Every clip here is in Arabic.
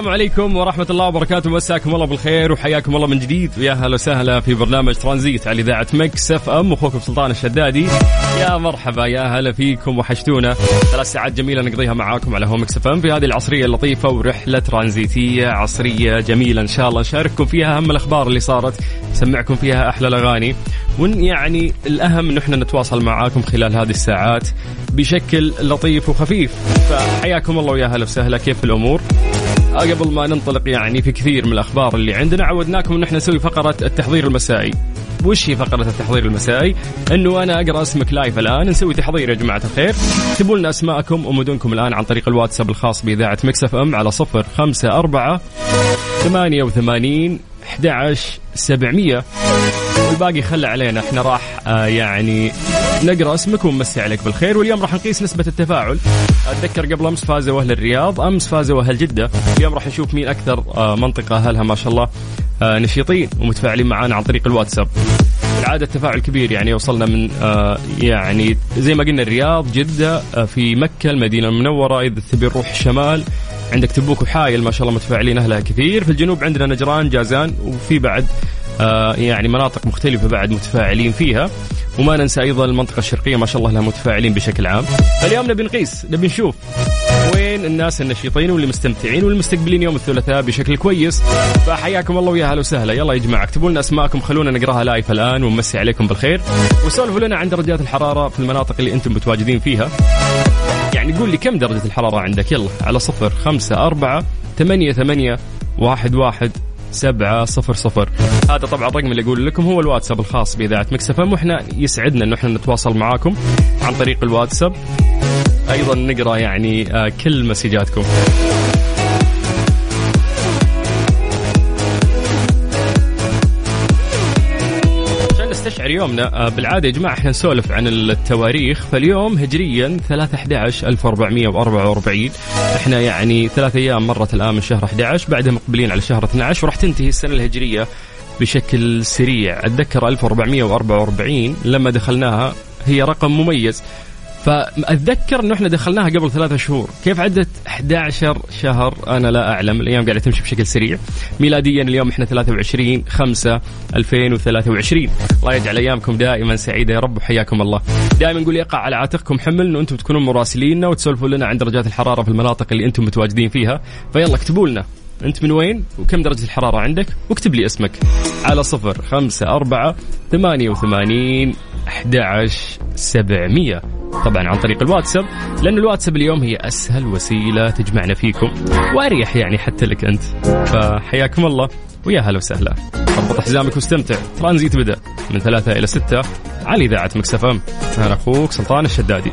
السلام عليكم ورحمة الله وبركاته. مساكم الله بالخير وحياكم الله من جديد. ويا هلا وسهلا في برنامج ترانزيت على إذاعة Mix FM. أخوكم سلطان الشدادي. يا مرحبا يا هلا فيكم وحشتونا. ثلاث ساعات جميلة نقضيها معاكم على home Mix FM في هذه العصرية اللطيفة ورحلة ترانزيتية عصرية جميلة إن شاء الله. نشارككم فيها أهم الأخبار اللي صارت نسمعكم فيها أحلى الأغاني. وإن يعني الأهم إنه إحنا نتواصل معاكم خلال هذه الساعات بشكل لطيف وخفيف. فحياكم الله ويا هلا وسهلا. كيف الأمور؟ قبل ما ننطلق يعني في كثير من الأخبار اللي عندنا عودناكم إن إحنا نسوي فقرة التحضير المسائي. وش هي فقرة التحضير المسائي؟ إنه أنا أقرأ اسمك live الآن نسوي تحضير يا جماعة الخير، اكتبوا لنا أسماءكم ومدنكم الآن عن طريق الواتساب الخاص بإذاعة Mix FM على صفر خمسة أربعة ثمانية وثمانين 11 700 والباقي خلى علينا. إحنا راح آه يعني نقرأ اسمك ونمسي عليك بالخير. واليوم راح نقيس نسبة التفاعل. أتذكر قبل أمس فازوا أهل الرياض أمس فازوا أهل جدة. اليوم راح نشوف مين أكثر آه منطقة أهلها ما شاء الله آه نشيطين ومتفاعلين معنا عن طريق الواتساب. بالعاده التفاعل كبير يعني وصلنا من يعني زي ما قلنا الرياض آه في مكة المدينة المنورة إذا تبي نروح الشمال عندك تبوك وحايل ما شاء الله متفاعلين أهلها كثير. في الجنوب عندنا نجران جازان وفي بعد يعني مناطق مختلفة بعد متفاعلين فيها. وما ننسى أيضا المنطقة الشرقية ما شاء الله لها متفاعلين بشكل عام. فاليوم نبي نقيس نبي نشوف وين الناس النشيطين واللي مستمتعين والمستقبلين يوم الثلاثاء بشكل كويس. فحياكم الله ويا هلا وسهلا. يلا يا جماعة اكتبوا لنا أسماءكم خلونا نقراها لايف الآن ونمسي عليكم بالخير. وسولفوا لنا عن درجات الحرارة في المناطق اللي أنتم متواجدين فيها. يعني قول لي كم درجة الحرارة عندك؟ يلا على صفر خمسة أربعة ثمانية ثمانية واحد واحد. سبعة صفر صفر. هذا طبعا الرقم اللي أقول لكم هو الواتساب الخاص بإذاعة مكسفة وإحنا يسعدنا أنه إحنا نتواصل معاكم عن طريق الواتساب. أيضا نقرأ يعني آه، كل مسجاتكم. يومنا آه، بالعادة يا جماعة إحنا نسولف عن التواريخ. فاليوم هجريا 3 11 1444 إحنا يعني ثلاث أيام مرت الآن من شهر 11 بعدها مقبلين على شهر 12 وراح تنتهي السنة الهجرية بشكل سريع. أتذكر 1444 لما دخلناها هي رقم مميز. فأتذكر إنه إحنا دخلناها قبل ثلاثة شهور، كيف عدت؟ 11 شهر أنا لا أعلم، الأيام قاعدة تمشي بشكل سريع. ميلاديا اليوم إحنا 23 5 2023 الله يجعل أيامكم دائما سعيدة يا رب وحياكم الله. دائما نقول يقع على عاتقكم حمل انه أنتم تكونون مراسليننا وتسولفوا لنا عن درجات الحرارة في المناطق اللي أنتم متواجدين فيها. فيلا اكتبوا لنا. أنت من وين؟ وكم درجة الحرارة عندك؟ واكتب لي اسمك. على صفر خمسة أربعة ثمانية وثمانين أحد سبعمية. طبعا عن طريق الواتساب لأن الواتساب اليوم هي أسهل وسيلة تجمعنا فيكم وأريح يعني حتى لك أنت. فحياكم الله ويا هلا وسهلا. ربط حزامك واستمتع. ترانزيت بدأ من ثلاثة إلى ستة على إذاعة Mix FM. أنا أخوك سلطان الشدادي.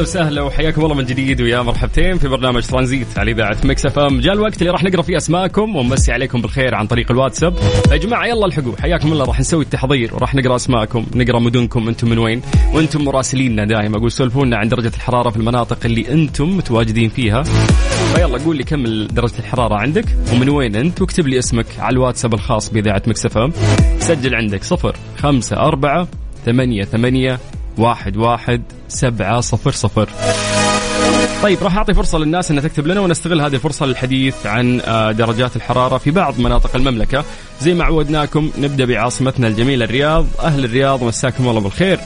وسهلا وحياكم الله من جديد ويا مرحبتين في برنامج ترانزيت على إذاعة Mix FM. جاء الوقت اللي راح نقرأ فيه أسماءكم ونمسي عليكم بالخير عن طريق الواتساب. يا جماعة يلا الحقوا. حياكم الله. راح نسوي التحضير وراح نقرأ أسماءكم. نقرأ مدنكم أنتم من وين؟ وأنتم مراسليننا دائما. أقول سولفونا عن درجة الحرارة في المناطق اللي أنتم متواجدين فيها. فيلا قول لي كم درجة الحرارة عندك ومن وين أنت؟ واكتب لي اسمك على الواتساب الخاص بإذاعة Mix FM. سجل عندك صفر خمسة أربعة ثمانية ثمانية واحد واحد سبعة صفر صفر. طيب راح أعطي فرصة للناس أن تكتب لنا ونستغل هذه الفرصة للحديث عن آه، درجات الحرارة في بعض مناطق المملكة. زي ما عودناكم نبدأ بعاصمتنا الجميلة الرياض. أهل الرياض مساكم الله بالخير.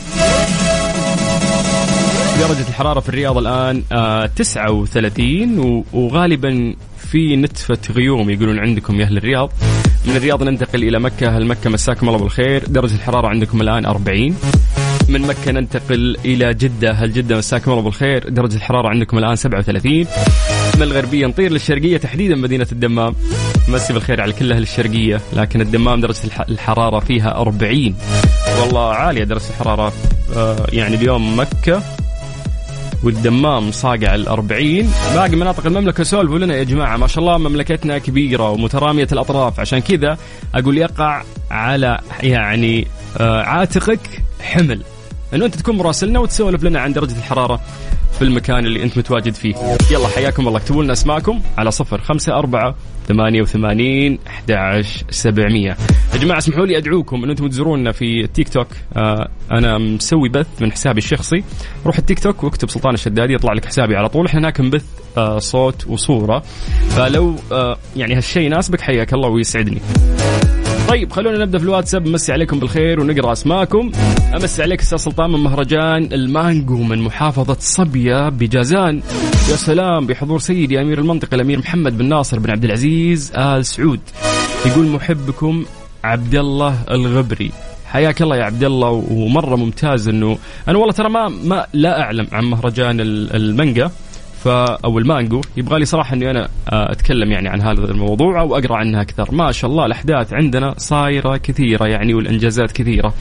درجة الحرارة في الرياض الآن آه 39 وغالبا في نتفة غيوم يقولون عندكم يا أهل الرياض. من الرياض ننتقل إلى مكة. أهل مكة مساكم الله بالخير. درجة الحرارة عندكم الآن 40 من مكة ننتقل إلى جدة. هل جدة مساكم الله بالخير؟ درجة الحرارة عندكم الآن 37 من الغربية نطير للشرقية تحديدا مدينة الدمام. مسي بالخير على كل أهل الشرقية لكن الدمام درجة الحرارة فيها 40 والله عالية درجة الحرارة. آه يعني اليوم مكة والدمام صاقع الأربعين. باقي مناطق المملكة سولفوا لنا يا جماعة. ما شاء الله مملكتنا كبيرة ومترامية الأطراف. عشان كذا أقول يقع على يعني آه عاتقك حمل. إنه أنت تكون مراسلنا وتسولف لنا عن درجة الحرارة في المكان اللي أنت متواجد فيه. يلا حياكم الله. اكتبوا لنا اسماءكم على صفر خمسة أربعة ثمانية وثمانين أحد سبعمية. يا جماعة اسمحوا لي أدعوكم أن أنتم تزورونا في التيك توك. آه أنا مسوي بث من حسابي الشخصي. روح التيك توك واكتب سلطان الشدادي يطلع لك حسابي على طول. إحنا هناك نبث آه صوت وصورة. فلو آه يعني هالشيء يناسبك حياك الله ويسعدني. طيب خلونا نبدأ في الواتساب. نمسي عليكم بالخير ونقرأ أسماءكم. أمسي عليك أستاذ سلطان من مهرجان المانجو من محافظة صبية بجازان. يا سلام بحضور سيدي أمير المنطقة الأمير محمد بن ناصر بن عبد العزيز آل سعود. يقول محبكم عبد الله الغبري. حياك الله يا عبد الله ومرة ممتاز انه أنا والله ترى ما ما لا أعلم عن مهرجان المانجا. ف أو المانجو يبغى لي صراحة إني أنا آه، أتكلم يعني عن هذا الموضوع أو أقرأ عنها أكثر. ما شاء الله الأحداث عندنا صايرة كثيرة يعني والإنجازات كثيرة.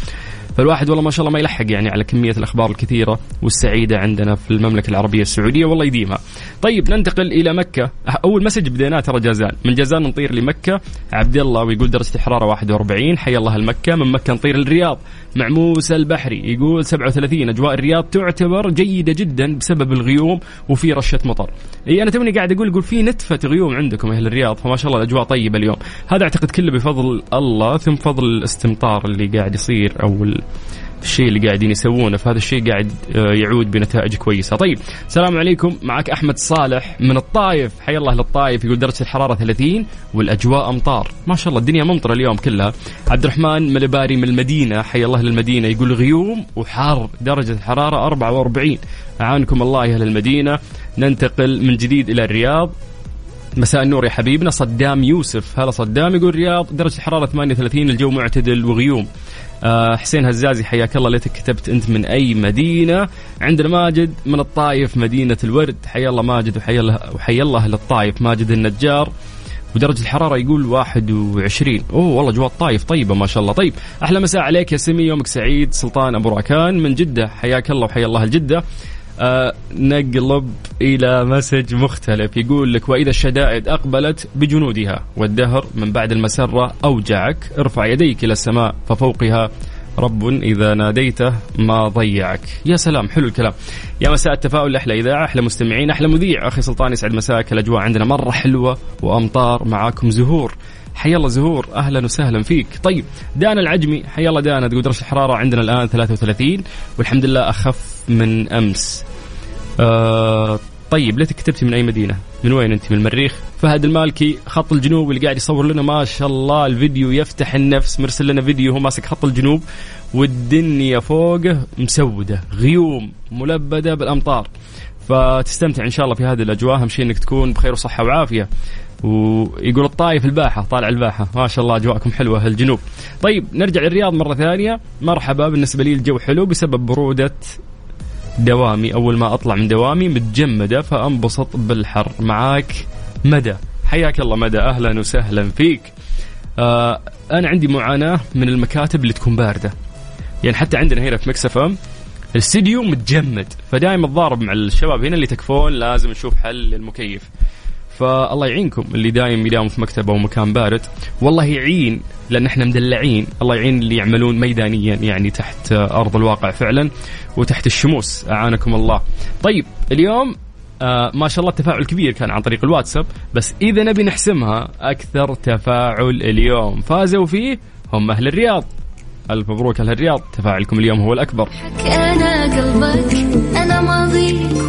فالواحد والله ما شاء الله ما يلحق يعني على كمية الأخبار الكثيرة والسعيدة عندنا في المملكة العربية السعودية والله يديمها. طيب ننتقل إلى مكة، أول message بديناه ترى جازان، من جازان نطير لمكة. عبد الله ويقول درجة الحرارة 41 حيا الله المكة، من مكة نطير للرياض. مع موسى البحري يقول 37 أجواء الرياض تعتبر جيدة جدا بسبب الغيوم وفي رشة مطر. إي أنا توني قاعد أقول يقول في نتفة غيوم عندكم أهل الرياض. فما شاء الله الأجواء طيبة اليوم. هذا أعتقد كله بفضل الله ثم فضل الاستمطار اللي قاعد يصير أو الشيء اللي قاعدين يسوونه فهذا الشيء قاعد آه، يعود بنتائج كويسة. طيب السلام عليكم. معك أحمد صالح من الطايف. حي الله للطايف يقول درجة الحرارة 30 والأجواء أمطار. ما شاء الله الدنيا ممطرة اليوم كلها. عبد الرحمن ملباري من المدينة. حي الله للمدينة. يقول غيوم وحار درجة الحرارة 44 أعانكم الله يا أهل المدينة. ننتقل من جديد إلى الرياض. مساء النور يا حبيبنا. صدام يوسف. هلا صدام يقول رياض درجة الحرارة 38 الجو معتدل وغيوم. حسين هزازي حياك الله ليتك كتبت أنت من أي مدينة. عندنا ماجد من الطايف مدينة الورد. حي الله ماجد وحي الله وحي الله للطايف ماجد النجار. ودرجة الحرارة يقول 21 أوه والله جوا الطايف طيبة ما شاء الله. طيب أحلى مساء عليك يا سمي يومك سعيد سلطان أبو راكان من جدة. حياك الله وحيا الله الجدة. نقلب إلى مسج مختلف. يقول لك وإذا الشدائد أقبلت بجنودها والدهر من بعد المسرة أوجعك. ارفع يديك إلى السماء ففوقها رب إذا ناديته ما ضيعك. يا سلام حلو الكلام. يا مساء التفاؤل أحلى إذاعة أحلى مستمعين أحلى مذيع. أخي سلطان يسعد مساك الأجواء عندنا مرة حلوة وأمطار. معاكم زهور. حيا الله زهور. أهلا وسهلا فيك. طيب دانا العجمي. حيا الله دانا تقول درجة الحرارة عندنا الآن 33 والحمد لله أخف من أمس. آه طيب ليتك كتبتي من أي مدينة؟ من وين أنت؟ من المريخ؟ فهد المالكي خط الجنوب اللي قاعد يصور لنا ما شاء الله الفيديو يفتح النفس مرسل لنا فيديو هو ماسك خط الجنوب والدنيا فوقه مسودة غيوم ملبدة بالأمطار فتستمتع إن شاء الله في هذه الأجواء أهم شيء إنك تكون بخير وصحة وعافية ويقول الطايف الباحة طالع الباحة ما شاء الله أجواءكم حلوة الجنوب طيب نرجع للرياض مرة ثانية مرحبا بالنسبة لي الجو حلو بسبب برودة دوامي. أول ما أطلع من دوامي متجمدة فأنبسط بالحر. معاك مدى. حياك الله مدى. أهلا وسهلا فيك. آه أنا عندي معاناة من المكاتب اللي تكون باردة. يعني حتى عندنا هنا في مكسف الاستديو متجمد فدائما الضارب مع الشباب هنا اللي تكفون لازم نشوف حل للمكيف فالله يعينكم اللي دايم يداوم في مكتب أو مكان بارد. والله يعين لأن إحنا مدلعين. الله يعين اللي يعملون ميدانيا يعني تحت أرض الواقع فعلا وتحت الشموس. أعانكم الله. طيب اليوم آه ما شاء الله التفاعل كبير كان عن طريق الواتساب بس إذا نبي نحسمها أكثر تفاعل اليوم. فازوا فيه هم أهل الرياض. ألف مبروك أهل الرياض. تفاعلكم اليوم هو الأكبر. أنا قلبك أنا ماضيك.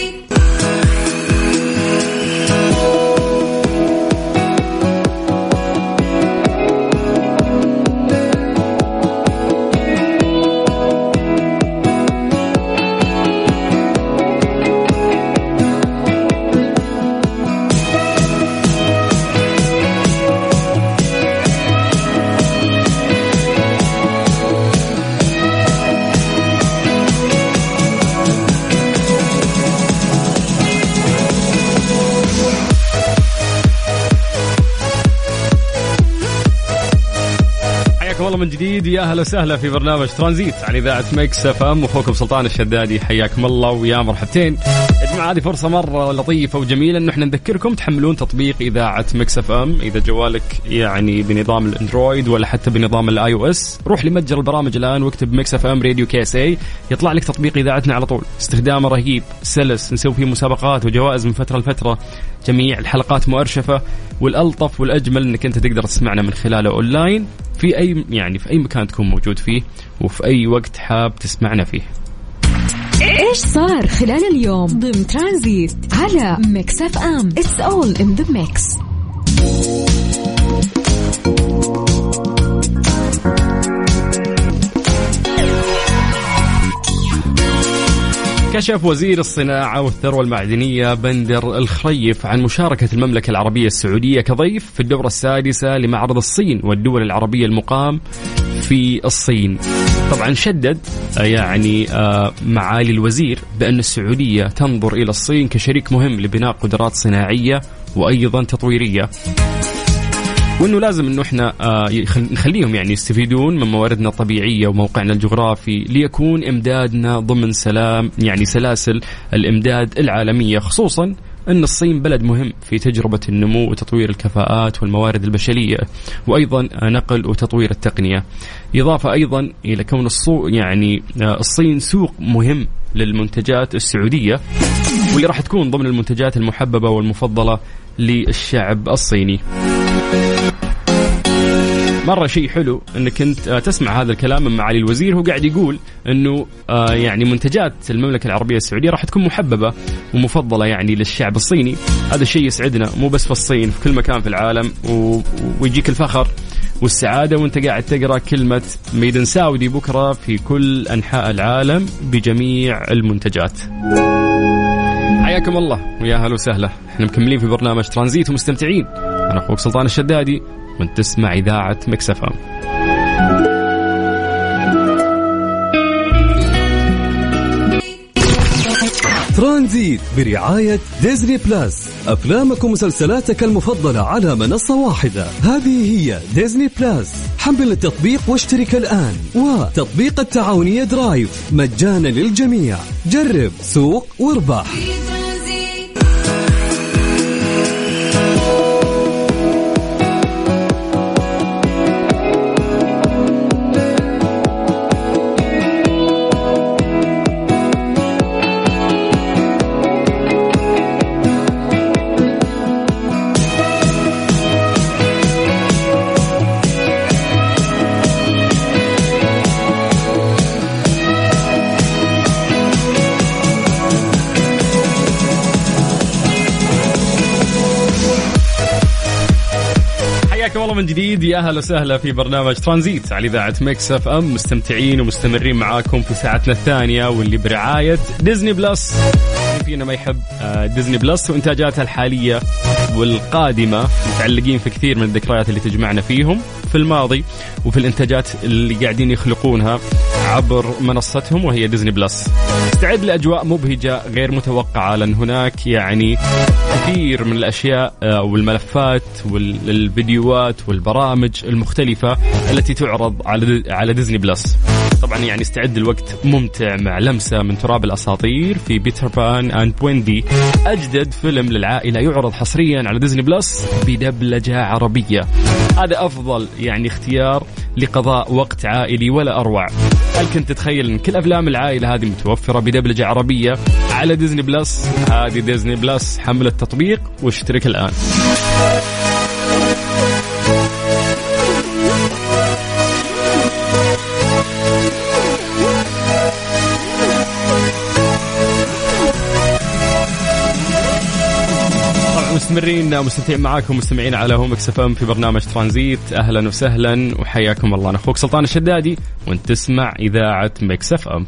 من جديد. يا أهلا وسهلا في برنامج ترانزيت على إذاعة Mix FM. أخوكم سلطان الشدادي حياكم الله ويا مرحبتين. جماعة هذه فرصة مرة لطيفة وجميلة. انه إحنا نذكركم تحملون تطبيق إذاعة Mix FM. إذا جوالك يعني بنظام ال Android ولا حتى بنظام ال iOS روح لمتجر البرامج الآن واكتب Mix FM Radio KSA. يطلع لك تطبيق إذاعتنا على طول. استخدامه رهيب سلس نسوي فيه مسابقات وجوائز من فترة لفترة. جميع الحلقات مؤرشفة والألطف والأجمل إنك أنت تقدر تسمعنا من خلاله أونلاين في أي يعني في أي مكان تكون موجود فيه وفي أي وقت حاب تسمعنا فيه. إيش صار خلال اليوم ضمن ترانزيت على Mix FM؟ it's all in the mix كشف وزير الصناعة والثروة المعدنية بندر الخريف عن مشاركة المملكة العربية السعودية كضيف في الدورة السادسة لمعرض الصين والدول العربية المقام. في الصين. طبعا شدد آه، يعني آه، معالي الوزير بأن السعودية تنظر إلى الصين كشريك مهم لبناء قدرات صناعية وأيضا تطويرية. وإنه لازم إنه إحنا آه، نخليهم يعني يستفيدون من مواردنا الطبيعية وموقعنا الجغرافي ليكون إمدادنا ضمن سلام يعني سلاسل الإمداد العالمية خصوصا أن الصين بلد مهم في تجربة النمو وتطوير الكفاءات والموارد البشرية وأيضا نقل وتطوير التقنية. إضافة أيضا إلى كون الصو يعني آه، الصين سوق مهم للمنتجات السعودية واللي راح تكون ضمن المنتجات المحببة والمفضلة للشعب الصيني. مرة شيء حلو إنك أنت آه، تسمع هذا الكلام من معالي الوزير. هو قاعد يقول إنه آه، يعني منتجات المملكة العربية السعودية راح تكون محببة ومفضلة يعني للشعب الصيني. هذا الشيء يسعدنا مو بس في الصين في كل مكان في العالم. و... ويجيك الفخر والسعادة وأنت قاعد تقرأ كلمة made in Saudi بكرة في كل أنحاء العالم بجميع المنتجات. حياكم الله ويا هلا وسهلا. إحنا مكملين في برنامج ترانزيت ومستمتعين. أنا أخوك سلطان الشدادي. وانت تسمع إذاعة Mix FM. ترانزيت برعاية Disney Plus. أفلامك ومسلسلاتك المفضلة على منصة واحدة. هذه هي Disney Plus. حمل التطبيق واشترك الآن. وتطبيق التعاونية Drive. مجانا للجميع. جرب سوق واربح. من جديد. يا أهلا وسهلا في برنامج ترانزيت على إذاعة Mix FM. مستمتعين ومستمرين معاكم في ساعتنا الثانية واللي برعاية Disney Plus. فينا ما يحب آه، Disney Plus وإنتاجاتها الحالية والقادمة. متعلقين في كثير من الذكريات اللي تجمعنا فيهم. في الماضي وفي الإنتاجات اللي قاعدين يخلقونها عبر منصتهم وهي Disney Plus. استعد لأجواء مبهجة غير متوقعة. لأن هناك يعني كثير من الأشياء آه، والملفات والفيديوهات والبرامج المختلفة التي تعرض على Disney Plus. طبعا يعني استعد لوقت ممتع مع لمسة من تراب الأساطير في Peter Pan and Wendy أجدد فيلم للعائلة يعرض حصريا على Disney Plus بدبلجة عربية. هذا أفضل يعني اختيار لقضاء وقت عائلي ولا أروع. هل كنت تتخيل إن كل أفلام العائلة هذه متوفرة بدبلجة عربية على Disney Plus؟ هذه Disney Plus. حمل التطبيق واشترك الآن. مستمرين مستمتعين معاكم مستمعين على Mix في برنامج ترانزيت. أهلا وسهلا وحياكم الله. أنا أخوك سلطان الشدادي وأنت تسمع إذاعة مكس إف إم.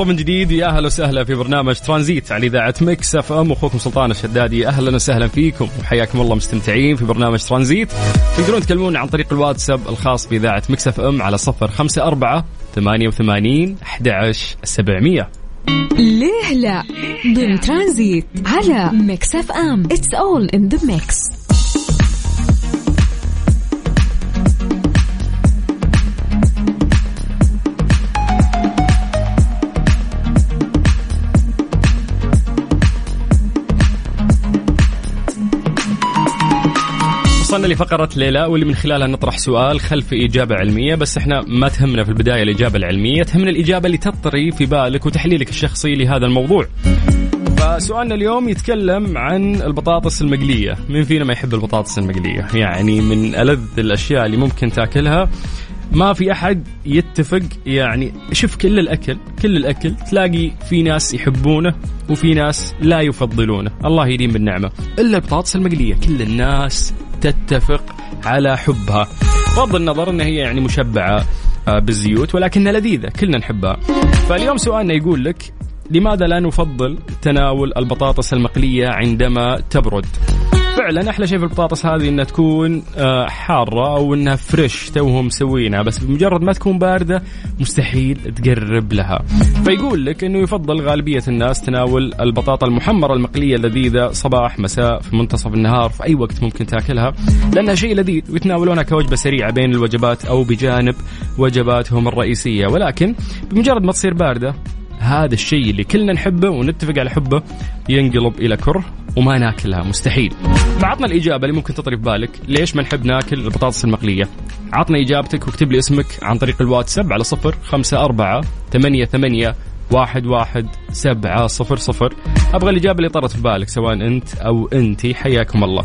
الله من جديد يا أهلا وسهلا في برنامج ترانزيت على إذاعة Mix FM. أخوكم سلطان الشدادي أهلا وسهلا فيكم. وحياكم الله مستمتعين في برنامج ترانزيت. تقدرون تكلمونا عن طريق الواتساب الخاص بإذاعة Mix FM على صفر خمسة أربعة ثمانية وثمانين أحد سبعمية. ليه لا؟ ضمن ترانزيت على Mix FM. It's all in the mix وصلنا لفقرة ليلى واللي من خلالها نطرح سؤال خلف إجابة علمية بس إحنا ما تهمنا في البداية الإجابة العلمية تهمنا الإجابة اللي تطري في بالك وتحليلك الشخصي لهذا الموضوع. فسؤالنا اليوم يتكلم عن البطاطس المقلية. مين فينا ما يحب البطاطس المقلية؟ يعني من ألذ الأشياء اللي ممكن تأكلها. ما في أحد يتفق يعني شوف كل الأكل كل الأكل تلاقي في ناس يحبونه وفي ناس لا يفضلونه. الله يديم بالنعمة. إلا البطاطس المقلية. كل الناس تتفق على حبها. بغض النظر انها هي يعني مشبعة آه، بالزيوت ولكنها لذيذة. كلنا نحبها. فاليوم سؤالنا يقول لك لماذا لا نفضل تناول البطاطس المقلية عندما تبرد؟ فعلا أحلى شيء في البطاطس هذه إنها تكون آه، حارة أو إنها فريش توهم مسوينها بس بمجرد ما تكون باردة مستحيل تقرب لها. فيقول لك إنه يفضل غالبية الناس تناول البطاطا المحمرة المقلية اللذيذة صباح مساء في منتصف النهار في أي وقت ممكن تأكلها لأنها شيء لذيذ ويتناولونها كوجبة سريعة بين الوجبات أو بجانب وجباتهم الرئيسية. ولكن بمجرد ما تصير باردة هذا الشيء اللي كلنا نحبه ونتفق على حبه ينقلب إلى كره وما ناكلها مستحيل. فعطنا الإجابة اللي ممكن تطري في بالك. ليش ما نحب ناكل البطاطس المقلية؟ عطنا إجابتك واكتب لي اسمك عن طريق الواتساب على صفر خمسة أربعة ثمانية ثمانية واحد واحد سبعة صفر صفر. أبغى الإجابة اللي طرت في بالك سواء أنت أو أنتي. حياكم الله.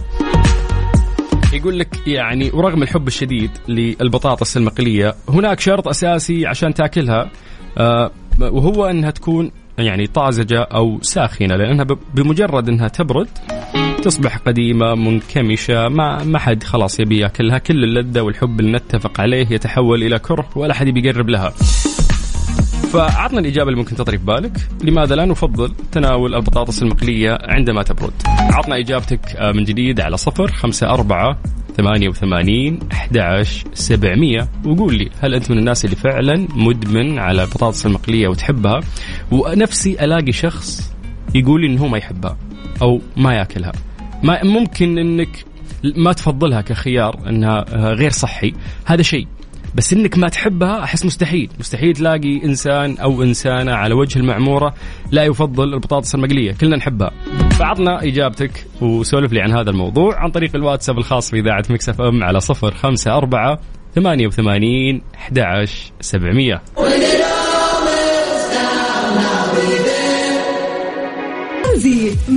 يقول لك يعني ورغم الحب الشديد للبطاطس المقلية هناك شرط أساسي عشان تاكلها. وهو أنها تكون يعني طازجة أو ساخنة لأنها بمجرد أنها تبرد تصبح قديمة منكمشة ما ما حد خلاص يبي ياكلها كل اللذة والحب اللي نتفق عليه يتحول إلى كره ولا حد يقرب لها. فعطنا الإجابة اللي ممكن تطري في بالك. لماذا لا نفضل تناول البطاطس المقلية عندما تبرد؟ عطنا إجابتك آه، من جديد على صفر خمسة أربعة 88 11 700 وقول لي هل أنت من الناس اللي فعلا مدمن على البطاطس المقلية وتحبها؟ ونفسي ألاقي شخص يقول لي انه ما يحبها أو ما يأكلها. ما ممكن إنك ما تفضلها كخيار إنها غير صحي. هذا شيء. بس إنك ما تحبها أحس مستحيل. مستحيل تلاقي إنسان أو إنسانة على وجه المعمورة لا يفضل البطاطس المقلية. كلنا نحبها. فعطنا إجابتك وسولف لي عن هذا الموضوع عن طريق الواتساب الخاص باذاعه Mix FM على 054 88 11 700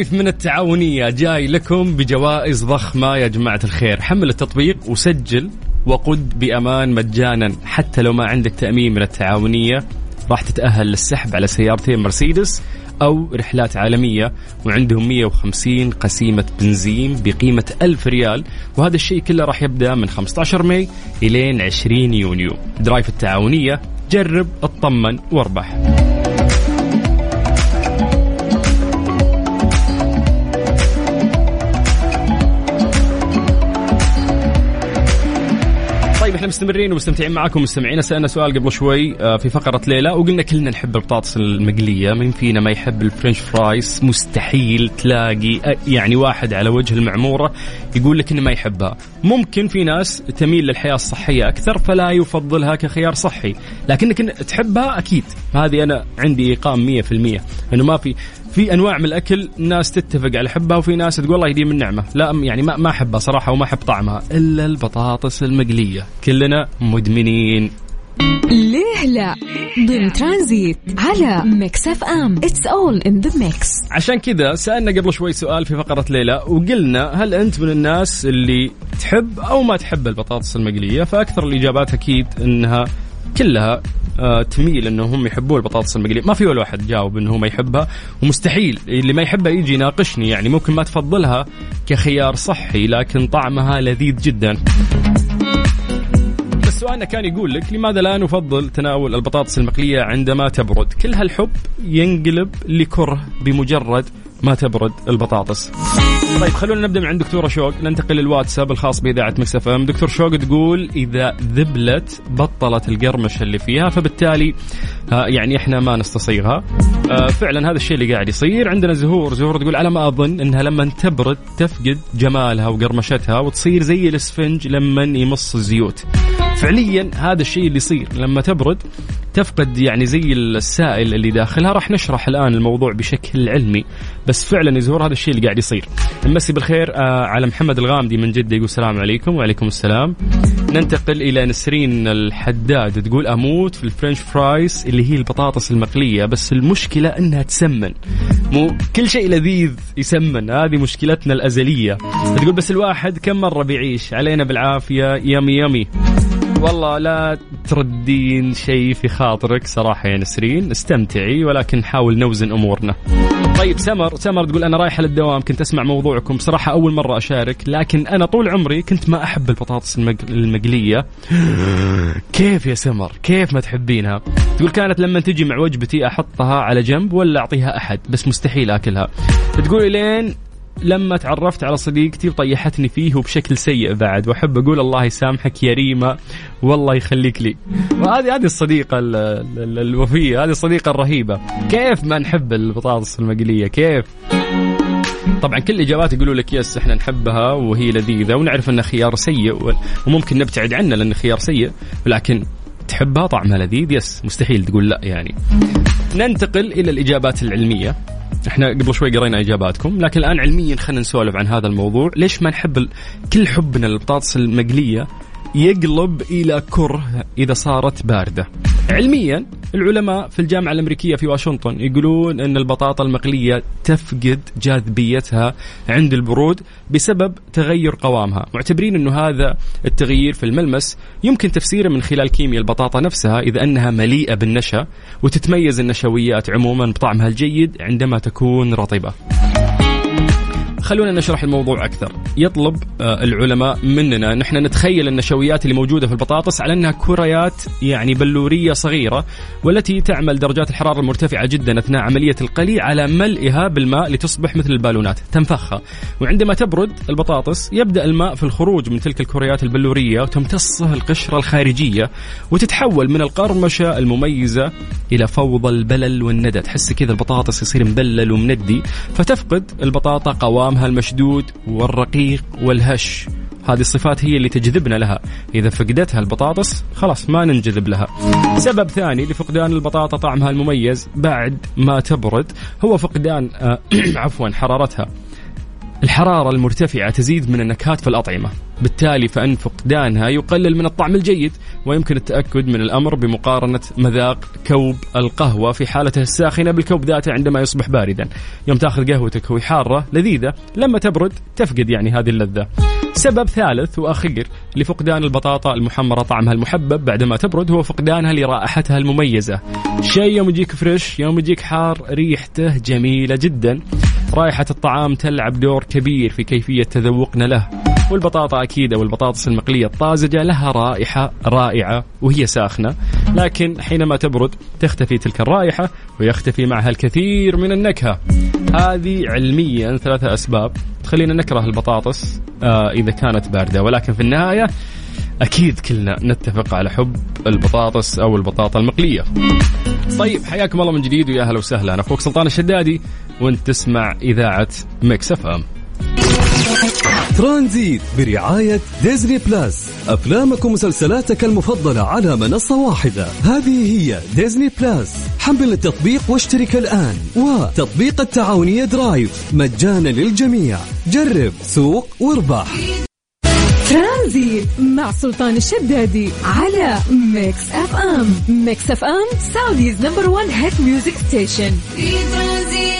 Drive من التعاونية جاي لكم بجوائز ضخمة يا جماعة الخير. حمل التطبيق وسجل وقد بأمان مجانا. حتى لو ما عندك تأمين من التعاونية راح تتأهل للسحب على سيارتين مرسيدس أو رحلات عالمية وعندهم 150 قسيمة بنزين بقيمة 1000 ريال. وهذا الشيء كله راح يبدأ من 15 ماي إلين 20 يونيو. Drive التعاونية جرب اطمن واربح. إحنا مستمرين ومستمتعين معاكم. مستمعين سألنا سؤال قبل شوي آه، في فقرة ليلى وقلنا كلنا نحب البطاطس المقلية. مين فينا ما يحب الفرنش فرايز؟ مستحيل تلاقي آه، يعني واحد على وجه المعمورة يقول لك إنه ما يحبها. ممكن في ناس تميل للحياة الصحية أكثر فلا يفضلها كخيار صحي. لكنك تحبها أكيد. هذه أنا عندي ايقام 100% إنه ما في في أنواع من الأكل ناس تتفق على حبها وفي ناس تقول الله يديم النعمه لا يعني ما ما أحبها صراحة وما أحب طعمها. إلا البطاطس المقلية. كلنا مدمنين. ليه لا؟ ضمن ترانزيت على Mix FM. It's all in the mix عشان كذا سألنا قبل شوي سؤال في فقرة ليه لا وقلنا هل أنت من الناس اللي تحب أو ما تحب البطاطس المقلية؟ فأكثر الإجابات أكيد إنها كلها آه، تميل انه هم يحبون البطاطس المقلية. ما في ولا واحد جاوب إنه هو ما يحبها ومستحيل. اللي ما يحبها يجي يناقشني يعني ممكن ما تفضلها كخيار صحي لكن طعمها لذيذ جدا. بس سؤالنا كان يقول لك لماذا لا نفضل تناول البطاطس المقلية عندما تبرد؟ كل هالحب ينقلب لكره بمجرد ما تبرد البطاطس. طيب خلونا نبدأ من عند دكتوره شوق. ننتقل للواتساب الخاص بإذاعة مكس إم. دكتور شوق تقول إذا ذبلت بطلت القرمشه اللي فيها فبالتالي آه، يعني إحنا ما نستصيغها. آه، فعلا هذا الشيء اللي قاعد يصير. عندنا زهور. زهور تقول على ما أظن إنها لما تبرد تفقد جمالها وقرمشتها وتصير زي الإسفنج لما يمص الزيوت. فعليا هذا الشيء اللي يصير. لما تبرد تفقد يعني زي السائل اللي داخلها. راح نشرح الآن الموضوع بشكل علمي بس فعلا يا زهور هذا الشيء اللي قاعد يصير. نمسي بالخير آه على محمد الغامدي من جدة يقول السلام عليكم وعليكم السلام. ننتقل إلى نسرين الحداد تقول أموت في الفرنش فرايز اللي هي البطاطس المقلية بس المشكلة إنها تسمن. مو كل شيء لذيذ يسمن هذه مشكلتنا الأزلية. تقول بس الواحد كم مرة بيعيش؟ علينا بالعافية يمي يمي. والله لا تردين شيء في خاطرك صراحة يا نسرين. استمتعي ولكن حاول نوزن أمورنا. طيب سمر سمر تقول أنا رايحة للدوام كنت أسمع موضوعكم. بصراحة أول مرة أشارك لكن أنا طول عمري كنت ما أحب البطاطس المق- المقلية. كيف يا سمر؟ كيف ما تحبينها؟ تقول كانت لما تجي مع وجبتي أحطها على جنب ولا أعطيها أحد؟ بس مستحيل أكلها. تقول لين لما تعرفت على صديقتي وطيحتني فيه وبشكل سيء بعد وأحب أقول الله يسامحك يا ريما والله يخليك لي. وهذه هذه الصديقة ال- ال- الوفية هذه الصديقة الرهيبة. كيف ما نحب البطاطس المقلية؟ كيف؟ طبعا كل الإجابات يقولوا لك يس إحنا نحبها وهي لذيذة ونعرف انه خيار سيء وممكن نبتعد عنه لأنه خيار سيء ولكن تحبها طعمها لذيذ؟ يس مستحيل تقول لا يعني. ننتقل إلى الإجابات العلمية. إحنا قبل شوي قرينا إجاباتكم لكن الآن علميا خلينا نسولف عن هذا الموضوع. ليش ما نحب ال... كل حبنا للبطاطس المقلية يقلب إلى كره إذا صارت باردة. علميا العلماء في الجامعة الأمريكية في واشنطن يقولون أن البطاطا المقلية تفقد جاذبيتها عند البرود بسبب تغير قوامها. معتبرين أنه هذا التغيير في الملمس يمكن تفسيره من خلال كيمياء البطاطا نفسها إذا أنها مليئة بالنشا وتتميز النشويات عموما بطعمها الجيد عندما تكون رطبة. خلونا نشرح الموضوع أكثر. يطلب آه، العلماء مننا. نحن نتخيل النشويات اللي موجودة في البطاطس على أنها كريات يعني بلورية صغيرة والتي تعمل درجات الحرارة المرتفعة جدا أثناء عملية القلي على ملئها بالماء لتصبح مثل البالونات. تنفخها. وعندما تبرد البطاطس يبدأ الماء في الخروج من تلك الكريات البلورية وتمتصه القشرة الخارجية وتتحول من القرمشة المميزة إلى فوضى البلل والندى. تحس كذا البطاطس يصير مبلل ومندي. فتفقد البطاطا قوامها طعمها المشدود والرقيق والهش. هذه الصفات هي اللي تجذبنا لها. إذا فقدتها البطاطس خلاص ما ننجذب لها. سبب ثاني لفقدان البطاطا طعمها المميز بعد ما تبرد هو فقدان آه، عفوا حرارتها. الحرارة المرتفعة تزيد من النكهات في الأطعمة. بالتالي فإن فقدانها يقلل من الطعم الجيد ويمكن التأكد من الأمر بمقارنة مذاق كوب القهوة في حالته الساخنة بالكوب ذاته عندما يصبح باردا. يوم تأخذ قهوتك وهي حارة لذيذة لما تبرد تفقد يعني هذه اللذة. سبب ثالث وأخير لفقدان البطاطا المحمرة طعمها المحبب بعدما تبرد هو فقدانها لرائحتها المميزة. شيء يوم يجيك فريش يوم يجيك حار ريحته جميلة جدا. رائحة الطعام تلعب دور كبير في كيفية تذوقنا له. والبطاطا أكيد أو البطاطس المقلية الطازجة لها رائحة رائعة وهي ساخنة. لكن حينما تبرد تختفي تلك الرائحة ويختفي معها الكثير من النكهة. هذه علميا ثلاثة أسباب. تخلينا نكره البطاطس آه إذا كانت باردة. ولكن في النهاية أكيد كلنا نتفق على حب البطاطس أو البطاطا المقلية. طيب حياكم الله من جديد ويا أهلا وسهلا. أنا أخوك سلطان الشدادي وأنت تسمع إذاعة Mix FM. ترانزيت برعاية Disney Plus. أفلامك ومسلسلاتك المفضلة على منصة واحدة. هذه هي Disney Plus. حمل التطبيق واشترك الآن. وتطبيق التعاونية Drive. مجانا للجميع. جرب سوق واربح. ترانزيت مع سلطان الشدادي على Mix FM. Mix FM Saudi's number 1 hit music station. في ترانزيت.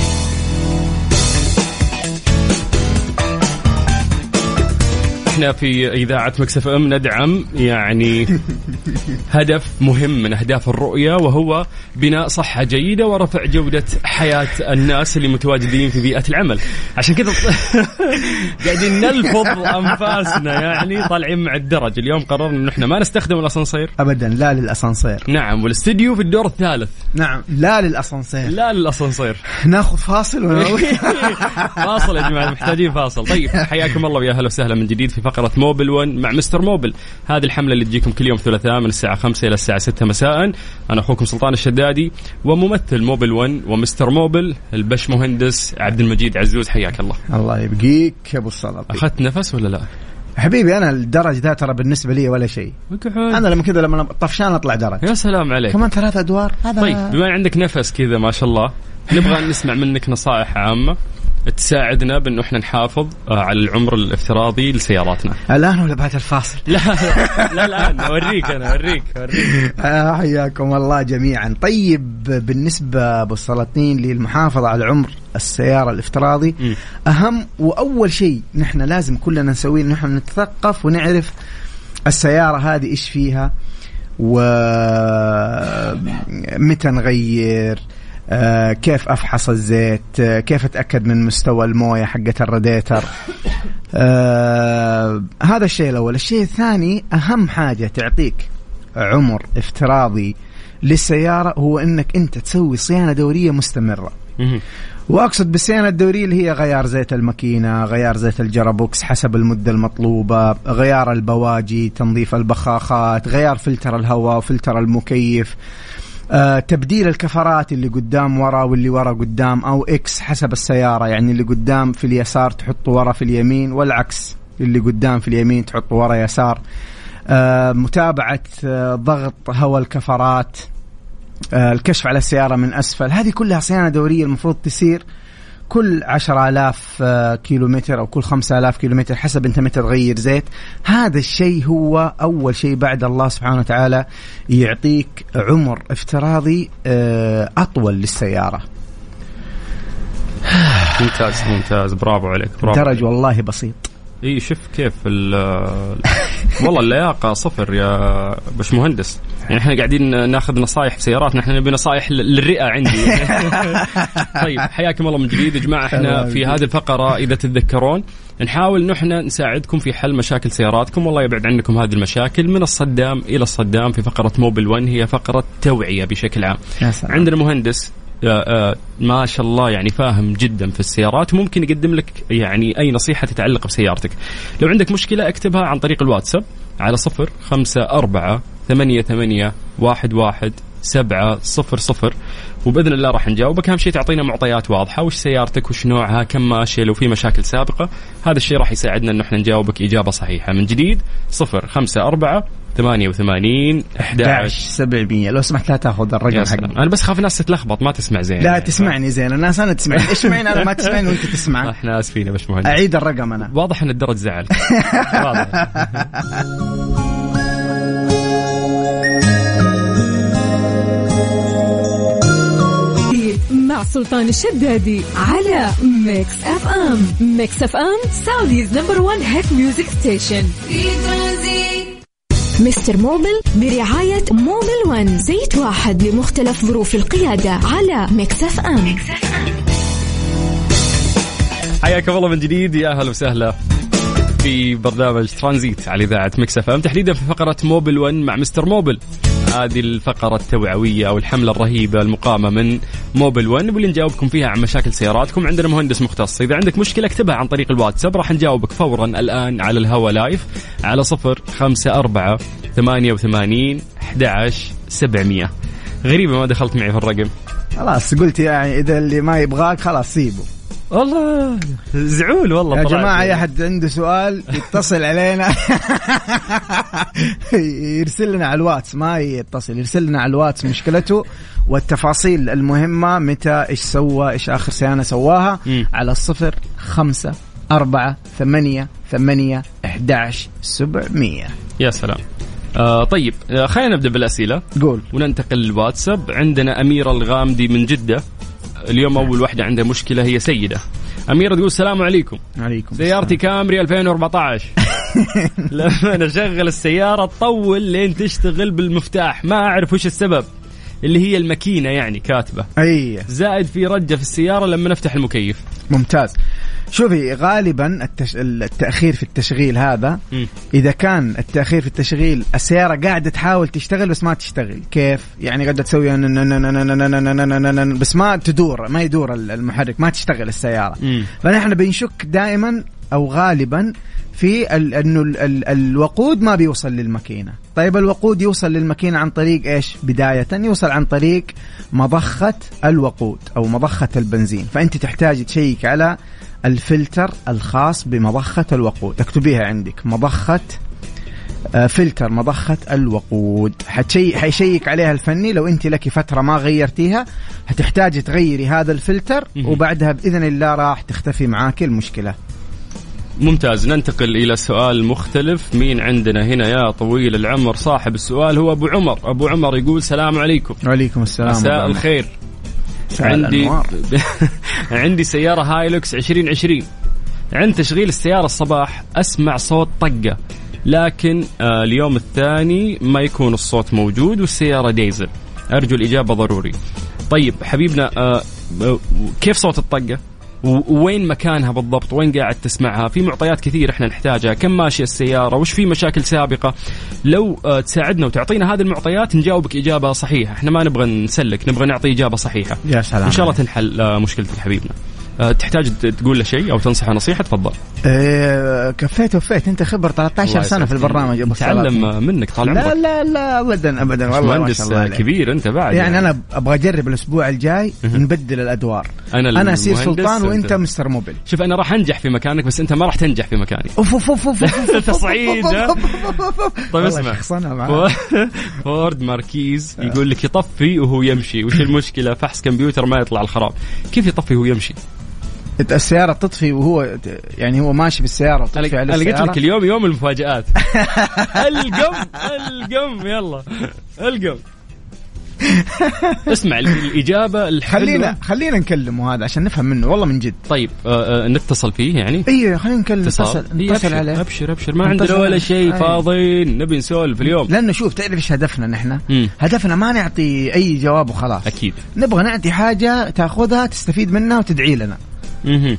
إحنا في إذاعة Mix FM ندعم يعني هدف مهم من أهداف الرؤية وهو بناء صحة جيدة ورفع جودة حياة الناس اللي متواجدين في بيئة العمل. عشان كذا قاعدين نلفظ أنفاسنا يعني طالعين مع الدرج. اليوم قررنا إنه إحنا ما نستخدم الأسانسير. ابدا لا للأسانسير. نعم والاستديو في الدور الثالث. نعم لا للأسانسير. لا للأسانسير. ناخذ فاصل ونروح فاصل يا جماعة محتاجين فاصل. طيب حياكم الله ويا أهلا وسهلا من جديد في فقره موبل 1 مع مستر موبل. هذه الحملة اللي تجيكم كل يوم ثلاثاء من الساعة 5 إلى الساعة 6 مساء. أنا أخوكم سلطان الشدادي وممثل موبل 1 ومستر موبل البش مهندس عبد المجيد عزوز حياك الله. الله يبقيك يا أبو السلطه أخذت نفس ولا لا؟ حبيبي أنا الدرج ذا ترى بالنسبة لي ولا شيء. أنا لما كذا لما طفشان أطلع درج يا سلام عليك. كمان ثلاث أدوار هذا طيب بما عندك نفس كذا ما شاء الله نبغى نسمع منك نصائح عامة. تساعدنا بانه إحنا نحافظ آه، على العمر الافتراضي لسياراتنا. الآن ولا بعد الفاصل؟ لا لا لا أوريك أنا أوريك أوريك. آه، حياكم الله جميعا. طيب بالنسبة أبو السلاطين للمحافظة على عمر السيارة الافتراضي مم. أهم وأول شيء نحن لازم كلنا نسويه نحن نتثقف ونعرف السيارة هذه إيش فيها ومتى نغير آه، كيف أفحص الزيت آه، كيف أتأكد من مستوى الموية حقة الراديتر آه، هذا الشيء الأول الشيء الثاني أهم حاجة تعطيك عمر افتراضي للسيارة هو إنك أنت تسوي صيانة دورية مستمرة. وأقصد بالصيانة الدورية اللي هي غيار زيت الماكينة، غيار زيت ال gearbox حسب المدة المطلوبة، غيار البواجي، تنظيف البخاخات، غيار فلتر الهواء، فلتر المكيف. آه تبديل الكفرات اللي قدام ورا واللي ورا قدام أو X حسب السيارة. يعني اللي قدام في اليسار تحطه ورا في اليمين والعكس اللي قدام في اليمين تحطه ورا يسار. آه متابعة آه ضغط هواء الكفرات الكشف على السيارة من أسفل. هذه كلها صيانة دورية المفروض تصير كل 10000 آه، كيلو متر أو كل 5000 كيلو متر حسب أنت متى تغير زيت. هذا الشيء هو أول شيء بعد الله سبحانه وتعالى يعطيك عمر افتراضي آه، أطول للسيارة. ممتاز ممتاز. برافو عليك برافو درج. والله بسيط. إي شوف كيف ال- والله اللياقة صفر يا باش مهندس يعني إحنا قاعدين ناخذ نصائح في سياراتنا إحنا نبي نصائح لل- للرئة عندي. طيب حياكم الله من جديد يا جماعة. إحنا في هذه الفقرة إذا تتذكرون نحاول نحن نساعدكم في حل مشاكل سياراتكم. والله يبعد عنكم هذه المشاكل من الصدام إلى الصدام في فقرة موبل 1 هي فقرة توعية بشكل عام. يا سلام. عندنا مهندس ما شاء الله يعني فاهم جدا في السيارات. ممكن يقدم لك يعني أي نصيحة تتعلق بسيارتك. لو عندك مشكلة اكتبها عن طريق الواتساب على صفر خمسة أربعة ثمانية ثمانية واحد واحد سبعة صفر صفر. وبإذن الله راح نجاوبك. أهم شيء تعطينا معطيات واضحة. وش سيارتك؟ وش نوعها؟ كم ماشية لو في مشاكل سابقة. هذا الشيء راح يساعدنا أنه إحنا نجاوبك إجابة صحيحة. من جديد صفر خمسة أربعة ثمانية وثمانين أحد 11 700 لو سمحت لا تاخذ الرقم حقي. أنا بس خاف الناس تتلخبط ما تسمع زين. لا تسمعني زين. الناس أنا تسمعني. إيش معنى أنا ما تسمعني وأنت تسمع؟ إحنا آسفين يا باشمهندس. أعيد الرقم أنا. واضح إن الدرج زعل. واضح. مع سلطان الشدادي على Mix FM. Mix FM Saudi's number 1 hit music station. في ترانزيت. Mister Mobil برعاية Mobil One زيت واحد لمختلف ظروف القيادة على Mix FM حياكم الله من جديد. يا أهلا وسهلا. في برنامج ترانزيت على إذاعة Mix FM تحديدا في فقرة Mobil 1 مع Mister Mobil. هذه الفقرة التوعوية أو الحملة الرهيبة المقامة من Mobil 1 واللي نجاوبكم فيها عن مشاكل سياراتكم. عندنا مهندس مختص. إذا عندك مشكلة اكتبها عن طريق الواتساب راح نجاوبك فورا الآن على الهوا live على صفر خمسة أربعة ثمانية وثمانين أحد سبعمية. غريبة ما دخلت معي في الرقم. خلاص قلت يعني إذا اللي ما يبغاك خلاص سيبه. والله. زعول والله يا طلعت. جماعة أي أحد عنده سؤال يتصل علينا. يرسل لنا على الواتس ما يتصل يرسل لنا على الواتس مشكلته والتفاصيل المهمة متى إيش سوى إيش آخر صيانة سواها. على الصفر خمسة أربعة ثمانية ثمانية إحداش سبعمية. يا سلام. آه طيب آه خلينا نبدأ بالأسئلة. قول. وننتقل للواتساب. عندنا اميره الغامدي من جدة. اليوم أول واحدة عندها مشكلة هي سيدة. أميرة تقول السلام عليكم. عليكم سيارتي كامري 2014 لما اشغل السيارة تطول لين تشتغل بالمفتاح. ما أعرف وش السبب. اللي هي الماكينة يعني كاتبة. أي. زائد في رجة في السيارة لما نفتح المكيف. ممتاز. شوفي غالبا التش... التاخير في التشغيل هذا م. اذا كان التاخير في التشغيل السياره قاعدة تحاول تشتغل بس ما تشتغل كيف يعني قاعدة تسوي بس ما تدور ما يدور المحرك ما تشتغل السياره م. فنحن بنشك دائما أو غالبا في ال... انه ال... ال... الوقود ما بيوصل للماكينه طيب الوقود يوصل للماكينه عن طريق إيش بدايه يوصل عن طريق مضخه الوقود أو مضخه البنزين فانت تحتاج تشيك على الفلتر الخاص بمضخة الوقود، اكتبيها عندك. مضخة آه، فلتر مضخة الوقود. حتشي حيشيك عليها الفني. لو انت لك فترة ما غيرتيها هتحتاجي تغيري هذا الفلتر. وبعدها بإذن الله راح تختفي معاك المشكلة. ممتاز. ننتقل إلى سؤال مختلف. مين عندنا هنا يا طويل العمر؟ صاحب السؤال هو أبو عمر. أبو عمر يقول السلام عليكم. وعليكم السلام. مساء الخير. عندي. عندي سيارة Hilux 2020 عند تشغيل السيارة الصباح أسمع صوت طقة لكن آه اليوم الثاني ما يكون الصوت موجود والسيارة ديزل. أرجو الإجابة ضروري. طيب حبيبنا آه آه، كيف صوت الطقة؟ وين مكانها بالضبط؟ وين قاعد تسمعها؟ في معطيات كثير إحنا نحتاجها. كم ماشية السيارة؟ وش في مشاكل سابقة؟ لو آه، تساعدنا وتعطينا هذه المعطيات نجاوبك إجابة صحيحة. إحنا ما نبغى نسلك نبغى نعطي إجابة صحيحة. يا سلام إن شاء الله تنحل آه، مشكلتك حبيبنا تحتاج تقول له شيء أو تنصحه نصيحه تفضل آه كفيت وفيت انت خبر 13 الله سنه في. البرنامج ابو. تعلم منك طال لا عمرك لا لا ابدا ابدا والله ما مهندس شاء الله عليك. كبير انت بعد يعني أنا أبغى اجرب الأسبوع الجاي نبدل الادوار أنا اصير المهندس سلطان وانت Mister Mobil شوف أنا راح انجح في مكانك بس انت ما راح تنجح في مكاني اوف اوف اوف اوف اوف أنت صعيد، ها؟ طيب اسمع. فورد ماركيز يقول لك يطفي وهو يمشي وش المشكلة فحص كمبيوتر ما يطلع الخراب كيف يطفي وهو يمشي السيارة تطفي وهو يعني هو ماشي بالسيارة أنا وتطفي على أنا قلت السيارة. لك اليوم يوم المفاجآت. القم القم يلا. القم. اسمع الإجابة الحلوه خلينا خلينا نكلمه هذا عشان نفهم منه والله من جد. طيب آه آه نتصل فيه يعني؟ أيوه خلينا نكلم. نتصل إيه، نتصل أبشر عليه. أبشر أبشر. ما عندنا ولا. شيء أي. فاضيين نبي نسولف اليوم. لأنه شوف تعرف إيش هدفنا نحن؟ هدفنا ما نعطي أي جواب وخلاص. أكيد. نبغى نعطي حاجة تأخذها تستفيد منها وتدعي لنا. مهم.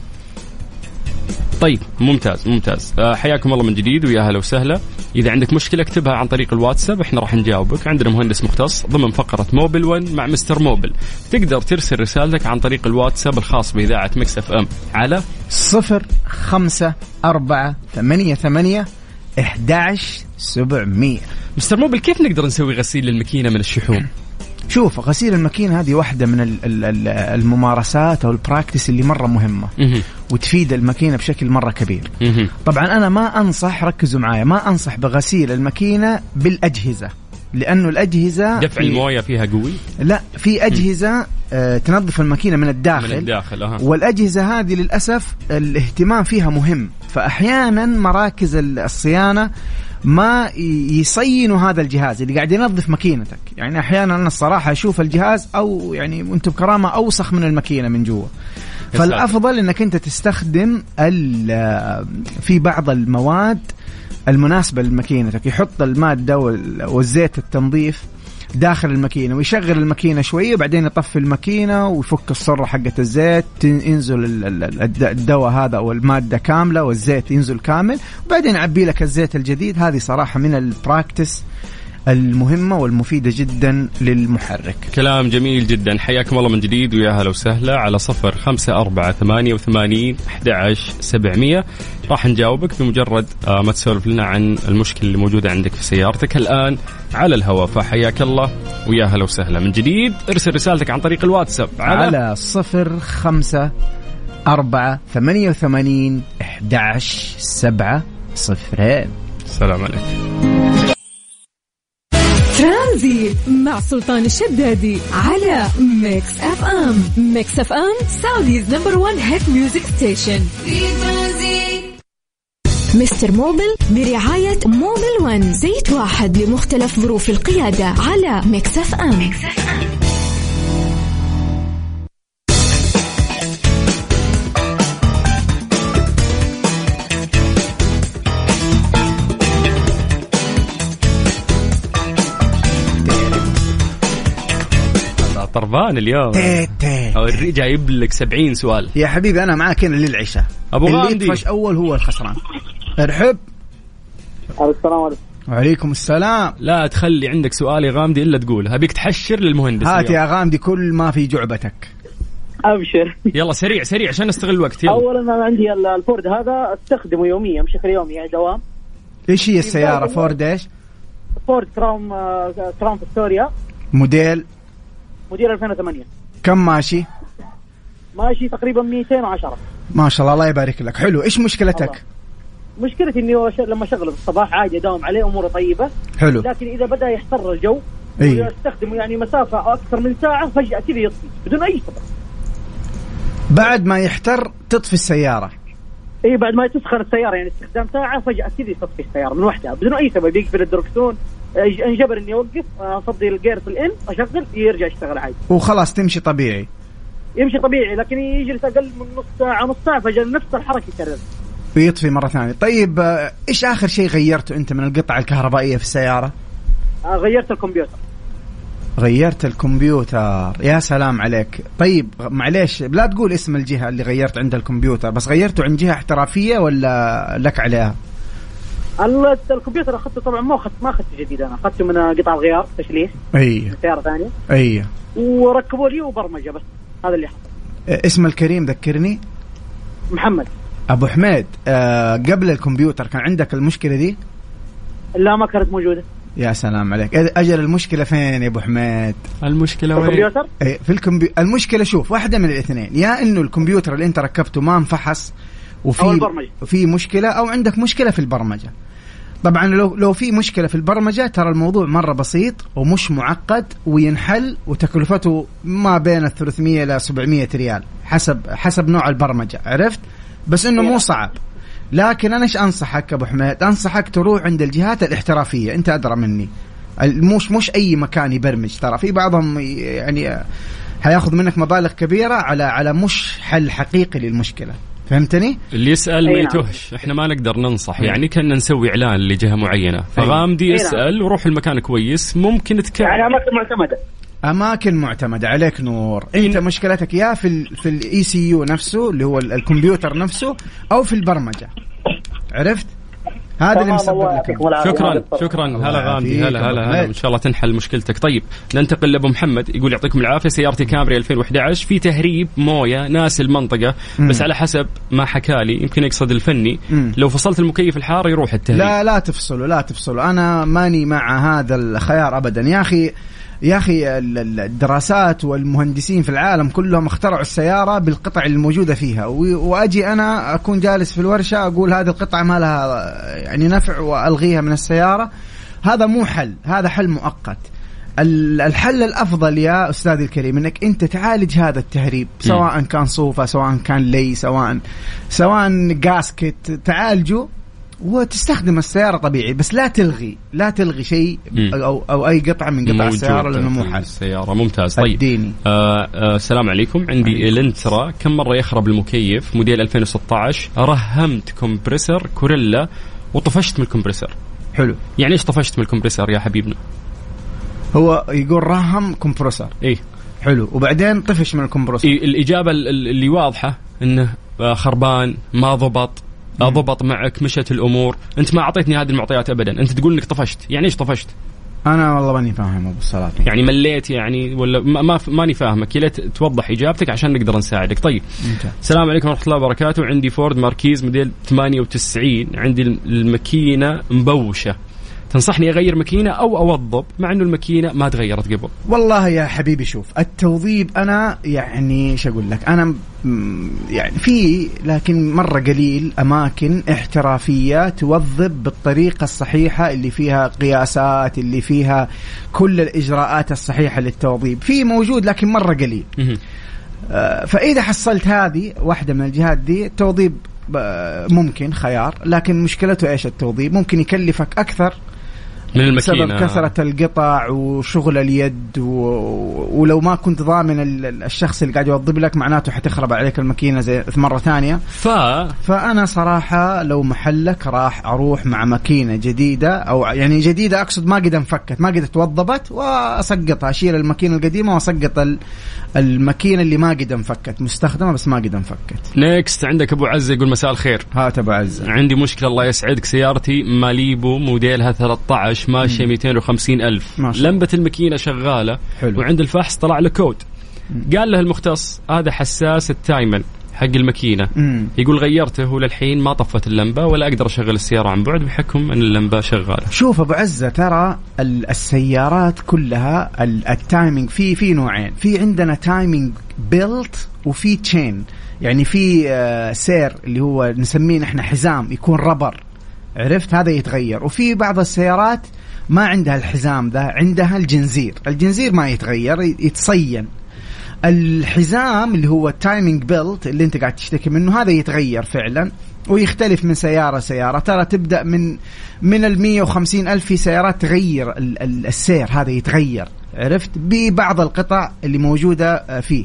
طيب ممتاز ممتاز. آه، حياكم الله من جديد ويا هلا وسهلا. إذا عندك مشكلة اكتبها عن طريق الواتساب إحنا راح نجاوبك. عندنا مهندس مختص ضمن فقرة Mobil 1 مع Mister Mobil. تقدر ترسل رسالتك عن طريق الواتساب الخاص بإذاعة Mix FM على صفر خمسة أربعة ثمانية ثمانية إحداش سبعمية. Mister Mobil كيف نقدر نسوي غسيل للماكينة من الشحوم؟ شوف غسيل الماكينة هذه واحدة من ال- ال- ال- الممارسات أو البراكتس اللي مرة مهمة. مهم. وتفيد الماكينة بشكل مرة كبير. طبعا أنا ما أنصح ركزوا معايا ما أنصح بغسيل الماكينة بالأجهزة لأنه الأجهزة دفع في- الموية فيها قوي؟ لا في أجهزة آه تنظف الماكينة من الداخل. من الداخل أها. والأجهزة هذه للأسف الاهتمام فيها مهم. فأحيانا مراكز ال- الصيانة ما يصينوا هذا الجهاز اللي قاعد ينظف ماكينتك. يعني أحيانا أنا الصراحة أشوف الجهاز أو يعني أنتم بكرامة أوسخ من الماكينة من جوا. يا فالأفضل أنك أنت تستخدم ال- في بعض المواد المناسبة لماكينتك. يحط المادة وال- والزيت التنظيف داخل الماكينة ويشغل الماكينة شوية وبعدين يطفي الماكينة ويفك الصرة حقت الزيت ينزل ال- ال- الد- الدواء هذا أو المادة كاملة والزيت ينزل كامل وبعدين يعبي لك الزيت الجديد. هذه صراحة من البراكتس المهمة والمفيدة جدا للمحرك. كلام جميل جدا. حياكم الله من جديد ويا هلا وسهلا. على صفر خمسة أربعة ثمانية وثمانين أحد سبعمية. راح نجاوبك بمجرد آه، ما تسولف لنا عن المشكلة اللي موجودة عندك في سيارتك الآن على الهواء. فحياك الله ويا هلا وسهلا. من جديد ارسل رسالتك عن طريق الواتساب على, على صفر خمسة أربعة ثمانية وثمانين أحداش سبعة صفرين. السلام عليكم. ترانزيت مع سلطان الشدادي على Mix FM. Mix FM Saudi's number 1 hit music station. Mister Mobil برعاية Mobil One زيت واحد لمختلف ظروف القيادة على Mix FM. طربان اليوم. تيت تيت. أوري جايب لك 70 سؤال. يا حبيبي أنا معك هنا للعشاء. اللي غامدي. يطفش أول هو الخسران. ارحب. السلام عليكم. وعليكم السلام. لا تخلي عندك سؤال يا غامدي إلا تقول هبيك تحشر للمهندس هات. يا غامدي كل ما في جعبتك. أبشر. يلا سريع سريع عشان نستغل الوقت. يلا. اولا أنا عندي ال- الفورد هذا أستخدمه يوميا بشكل يومي يعني دوام. إيش هي السيارة؟ فورد إيش؟ فورد كراون آه، كراون فيكتوريا. موديل. موديل 2008 كم ماشي؟ ماشي تقريبا 210 ما شاء الله الله يبارك لك. حلو. إيش مشكلتك؟ الله. مشكلتي إني لما اشغله في الصباح عادي أداوم عليه أموره طيبة. حلو. لكن إذا بدأ يحتر الجو إيه. استخدمه يعني مسافة أكثر من ساعة فجأة كذا يطفي بدون أي سبب بعد ما يحتر تطفي السيارة. إي بعد ما تسخن السيارة يعني استخدام ساعة فجأة كذا تطفي السيارة من وحدها بدون أي سبب. يقفل الدركسون انجبر إني أوقف افضي الجير في الإن أشغل يرجع يشتغل عادي. وخلاص تمشي طبيعي. يمشي طبيعي لكن يجلس أقل من نص ساعة نص ساعة فجأة نفس الحركة يكرر. ويطفي مرة ثانية. طيب آه، إيش آخر شيء غيرته أنت من القطع الكهربائية في السيارة؟ آه، غيرت الكمبيوتر. غيرت الكمبيوتر. يا سلام عليك. طيب معليش لا تقول اسم الجهة اللي غيرت عندها الكمبيوتر بس غيرته عن جهة احترافية ولا لك عليها؟ الكمبيوتر أخذته طبعا ما اخذت ما أخذته جديد أنا. أخذته من قطع الغيار تشليح أي. من سيارة ثانية. أي. وركبوا لي وبرمجة بس. هذا اللي حصل. اسم الكريم ذكرني؟ محمد. أبو حميد. آه قبل الكمبيوتر كان عندك المشكلة دي؟ لا ما كانت موجودة. يا سلام عليك. أجل المشكلة فين يا أبو حميد؟ المشكلة وين؟ الكمبيوتر؟ إيه، في الكمبي... المشكلة شوف واحدة من الاثنين. يا إنه الكمبيوتر اللي أنت ركبته ما انفحص وفي. في مشكلة أو عندك مشكلة في البرمجة. طبعا لو لو في مشكلة في البرمجة ترى الموضوع مرة بسيط ومش معقد وينحل وتكلفته ما بين ال 300 إلى 700 ريال حسب حسب نوع البرمجة عرفت؟ بس إنه مو صعب. لكن أنا إيش أنصحك أبو حميد؟ أنصحك تروح عند الجهات الاحترافية. أنت أدرى مني. مش مش أي مكان يبرمج. ترى في بعضهم يعني حياخذ منك مبالغ كبيرة على على مش حل حقيقي للمشكلة. فهمتني؟ اللي يسأل ما نعم. يتوهش. إحنا ما نقدر ننصح. يعني كنا نسوي إعلان لجهة معينة. فغامدي نعم. يسأل وروح المكان كويس. ممكن يعني تكعب أماكن معتمدة. أماكن معتمدة. عليك نور. أنت مشكلتك يا في ال في ال ECU نفسه اللي هو ال- الكمبيوتر نفسه أو في البرمجة. عرفت؟ هذا اللي مسبب لك. شكرا. شكرا. هلا غامدي هلا هلا هلا. إن شاء الله تنحل مشكلتك. طيب ننتقل لأبو محمد يقول يعطيكم العافية. سيارتي كامري 2011 في تهريب موية ناس المنطقة. بس على حسب ما حكى لي يمكن يقصد الفني. لو فصلت المكيف الحار يروح التهريب. لا لا تفصلوا لا تفصلوا. أنا ماني مع هذا الخيار ابدا. يا أخي يا أخي ال- ال- الدراسات والمهندسين في العالم كلهم اخترعوا السيارة بالقطع الموجودة فيها. وأجي أنا أكون جالس في الورشة أقول هذه القطعة ما لها يعني نفع وألغيها من السيارة. هذا مو حل هذا حل مؤقت. ال- الحل الأفضل يا استاذي الكريم إنك أنت تعالج هذا التهريب سواء كان صوفة سواء كان لي سواء سواء gasket تعالجه وتستخدم السيارة طبيعي بس لا تلغي لا تلغي شيء. أو أو أي قطعة من قطع السيارة لأنه مو حل السيارة ممتاز. طيب. اديني آه آه السلام عليكم. عندي الانترا كم مرة يخرب المكيف؟ موديل 2016 رهمت compressor كورولا وطفشت من ال compressor حلو. يعني إيش طفشت من ال compressor يا حبيبنا؟ هو يقول رهم compressor إيه. حلو. وبعدين طفش من ال compressor إيه، الإجابة ال- ال- اللي واضحة أنه آه، خربان ما ضبط ضبط معك مشت الأمور. أنت ما أعطيتني هذه المعطيات أبدا. أنت تقول أنك طفشت. يعني إيش طفشت؟ أنا والله ماني فاهم أبو الصلاة. يعني مليت يعني ولا ما, ما ماني فاهمك. يا ليت توضح إجابتك عشان نقدر نساعدك. طيب. ممتاز. السلام عليكم ورحمة الله وبركاته. عندي فورد ماركيز موديل 98 عندي الماكينة مبوشة. تنصحني أغير ماكينة أو أوضب مع أنه الماكينة ما تغيرت قبل. والله يا حبيبي شوف التوظيب أنا يعني إيش أقول لك أنا يعني في لكن مرة قليل أماكن احترافية توظب بالطريقة الصحيحة اللي فيها قياسات اللي فيها كل الإجراءات الصحيحة للتوظيب في موجود لكن مرة قليل. آه، فإذا حصلت هذه واحدة من الجهات دي التوظيب آه، ممكن خيار لكن مشكلته إيش التوظيب ممكن يكلفك أكثر من بسبب الماكينة كثرة القطع وشغل اليد و... ولو ما كنت ضامن ال- ال- الشخص اللي قاعد يوظب لك معناته حتخرب عليك الماكينة زي مرة ثانية. ف فأنا صراحة لو محلك راح أروح مع ماكينة جديدة أو يعني جديدة أقصد ما قد انفكت ما قد توظبت وأسقطها أشيل الماكينة القديمة وأسقط ال- الماكينة اللي ما قد انفكت مستخدمة بس ما قد انفكت. next عندك أبو عزه يقول مساء الخير. هات أبو عزة عندي مشكلة الله يسعدك سيارتي ماليبو موديلها 13 ماشيه 250 ألف. ما شاء الله. لمبة الماكينة شغالة حلو. وعند الفحص طلع له كود. قال له المختص هذا حساس ال timing حق الماكينة. يقول غيرته وللحين ما طفت اللمبة ولا أقدر أشغل السيارة عن بعد بحكم إن اللمبة شغالة. شوف أبو عزة ترى ال- السيارات كلها ال- ال timing في في نوعين. في عندنا timing belt وفي chain يعني في آه، سير اللي هو نسميه نحن حزام يكون rubber عرفت؟ هذا يتغير. وفي بعض السيارات ما عندها الحزام ذا عندها الجنزير. الجنزير ما يتغير يتصين. الحزام اللي هو ال timing belt اللي انت قاعد تشتكي منه هذا يتغير فعلا ويختلف من سيارة سيارة. ترى تبدأ من من ال 150 ألف في سيارات تغير ال- ال- السير هذا يتغير. عرفت؟ ببعض القطع اللي موجودة آه، فيه.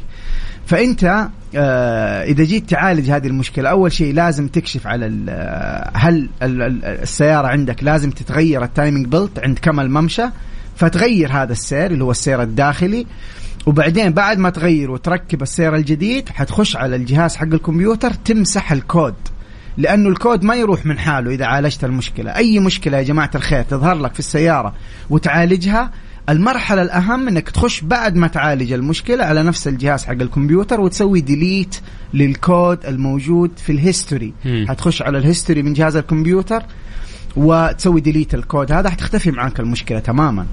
فأنت آه، إذا جيت تعالج هذه المشكلة أول شيء لازم تكشف على آه، هل ال- ال- السيارة عندك لازم تتغير ال timing belt عند كم الممشى فتغير هذا السير اللي هو السير الداخلي وبعدين بعد ما تغير وتركب السير الجديد حتخش على الجهاز حق الكمبيوتر تمسح الكود لأنه الكود ما يروح من حاله إذا عالجت المشكلة. أي مشكلة يا جماعة الخير تظهر لك في السيارة وتعالجها المرحلة الأهم إنك تخش بعد ما تعالج المشكلة على نفس الجهاز حق الكمبيوتر وتسوي delete للكود الموجود في ال history. حتخش على ال history من جهاز الكمبيوتر وتسوي delete الكود. هذا حتختفي معك المشكلة تماما.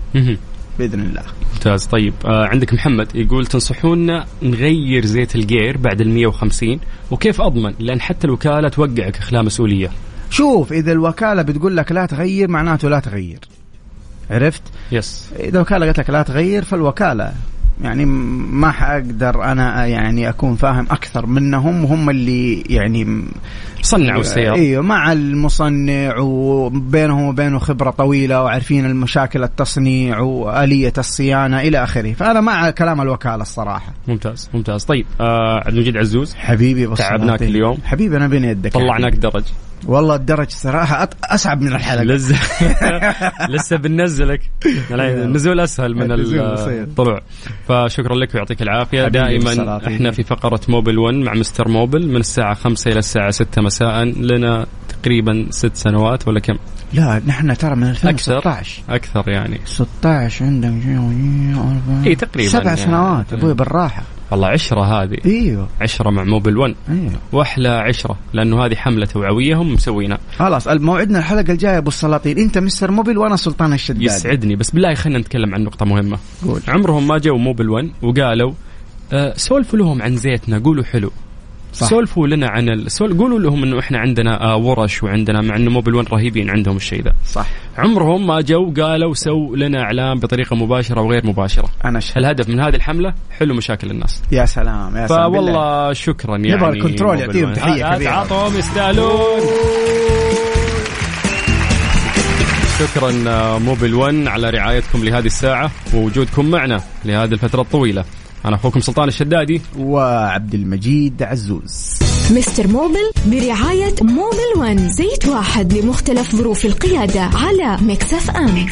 بإذن الله. ممتاز. طيب آه عندك محمد يقول تنصحونا نغير زيت الجير بعد ال 150 وكيف أضمن؟ لأن حتى الوكالة توقعك اخلاء مسؤولية. شوف إذا الوكالة بتقول لك لا تغير معناته لا تغير. عرفت؟ يس إذا الوكاله قالت لك لا تغير فالوكالة يعني ما حأقدر أنا يعني أكون فاهم أكثر منهم وهم اللي يعني صنعوا السيارة. أيوه مع المصنع وبينهم وبينه خبرة طويلة وعارفين المشاكل التصنيع وآلية الصيانة إلى آخره. فانا مع كلام الوكالة الصراحة. ممتاز ممتاز. طيب آه عبد المجيد عزوز. حبيبي بص تعبناك. اليوم. حبيبي أنا بين يدك طلعناك درج. والله الدرج صراحة أط- أصعب من الحلقة لسه لسه بننزلك. النزول أسهل من. الطلوع. فشكرا لك ويعطيك العافية. حبيبي دائما. إحنا في فقرة موبل 1 مع مستر موبل من الساعة 5 إلى الساعة 6 مساء. لنا تقريبا ست سنوات ولا كم؟ لا نحن ترى من أكثر؟ 2016 أكثر يعني. 16 عندهم شيء إيه، تقريباً سبع يعني. سنوات أبوي بالراحة. والله عشرة هذه. إيوه. عشرة مع Mobil 1 إيوه. وأحلى عشرة لأنه هذه حملة توعوية هم مسوينها. خلاص موعدنا الحلقة الجاية أبو السلاطين. أنت مستر Mobil وأنا سلطان الشدادي يسعدني بس بالله خلينا نتكلم عن نقطة مهمة. قول. عمرهم ما جو Mobil 1 وقالوا آه سولفوا لهم عن زيتنا قولوا حلو. صح. سولفوا لنا عن ال... سول... قولوا لهم إنه إحنا عندنا آه ورش وعندنا مع إنه Mobil 1 رهيبين عندهم الشيء ذا صح عمرهم ما جو قالوا سو لنا إعلان بطريقة مباشرة وغير مباشرة أنا ش... الهدف من هذه الحملة حلو مشاكل الناس يا سلام يا سلام. فوالله شكرا يعني نبغى الكنترول يعطيهم 1. تحية آه، كبيرة. تعاطهم يستاهلون شكرا آه، Mobil 1 على رعايتكم لهذه الساعة ووجودكم معنا لهذه الفترة الطويلة أنا أخوكم سلطان الشدادي. وعبد المجيد عزوز. مستر Mobil برعاية Mobil One زيت واحد لمختلف ظروف القيادة على Mix FM.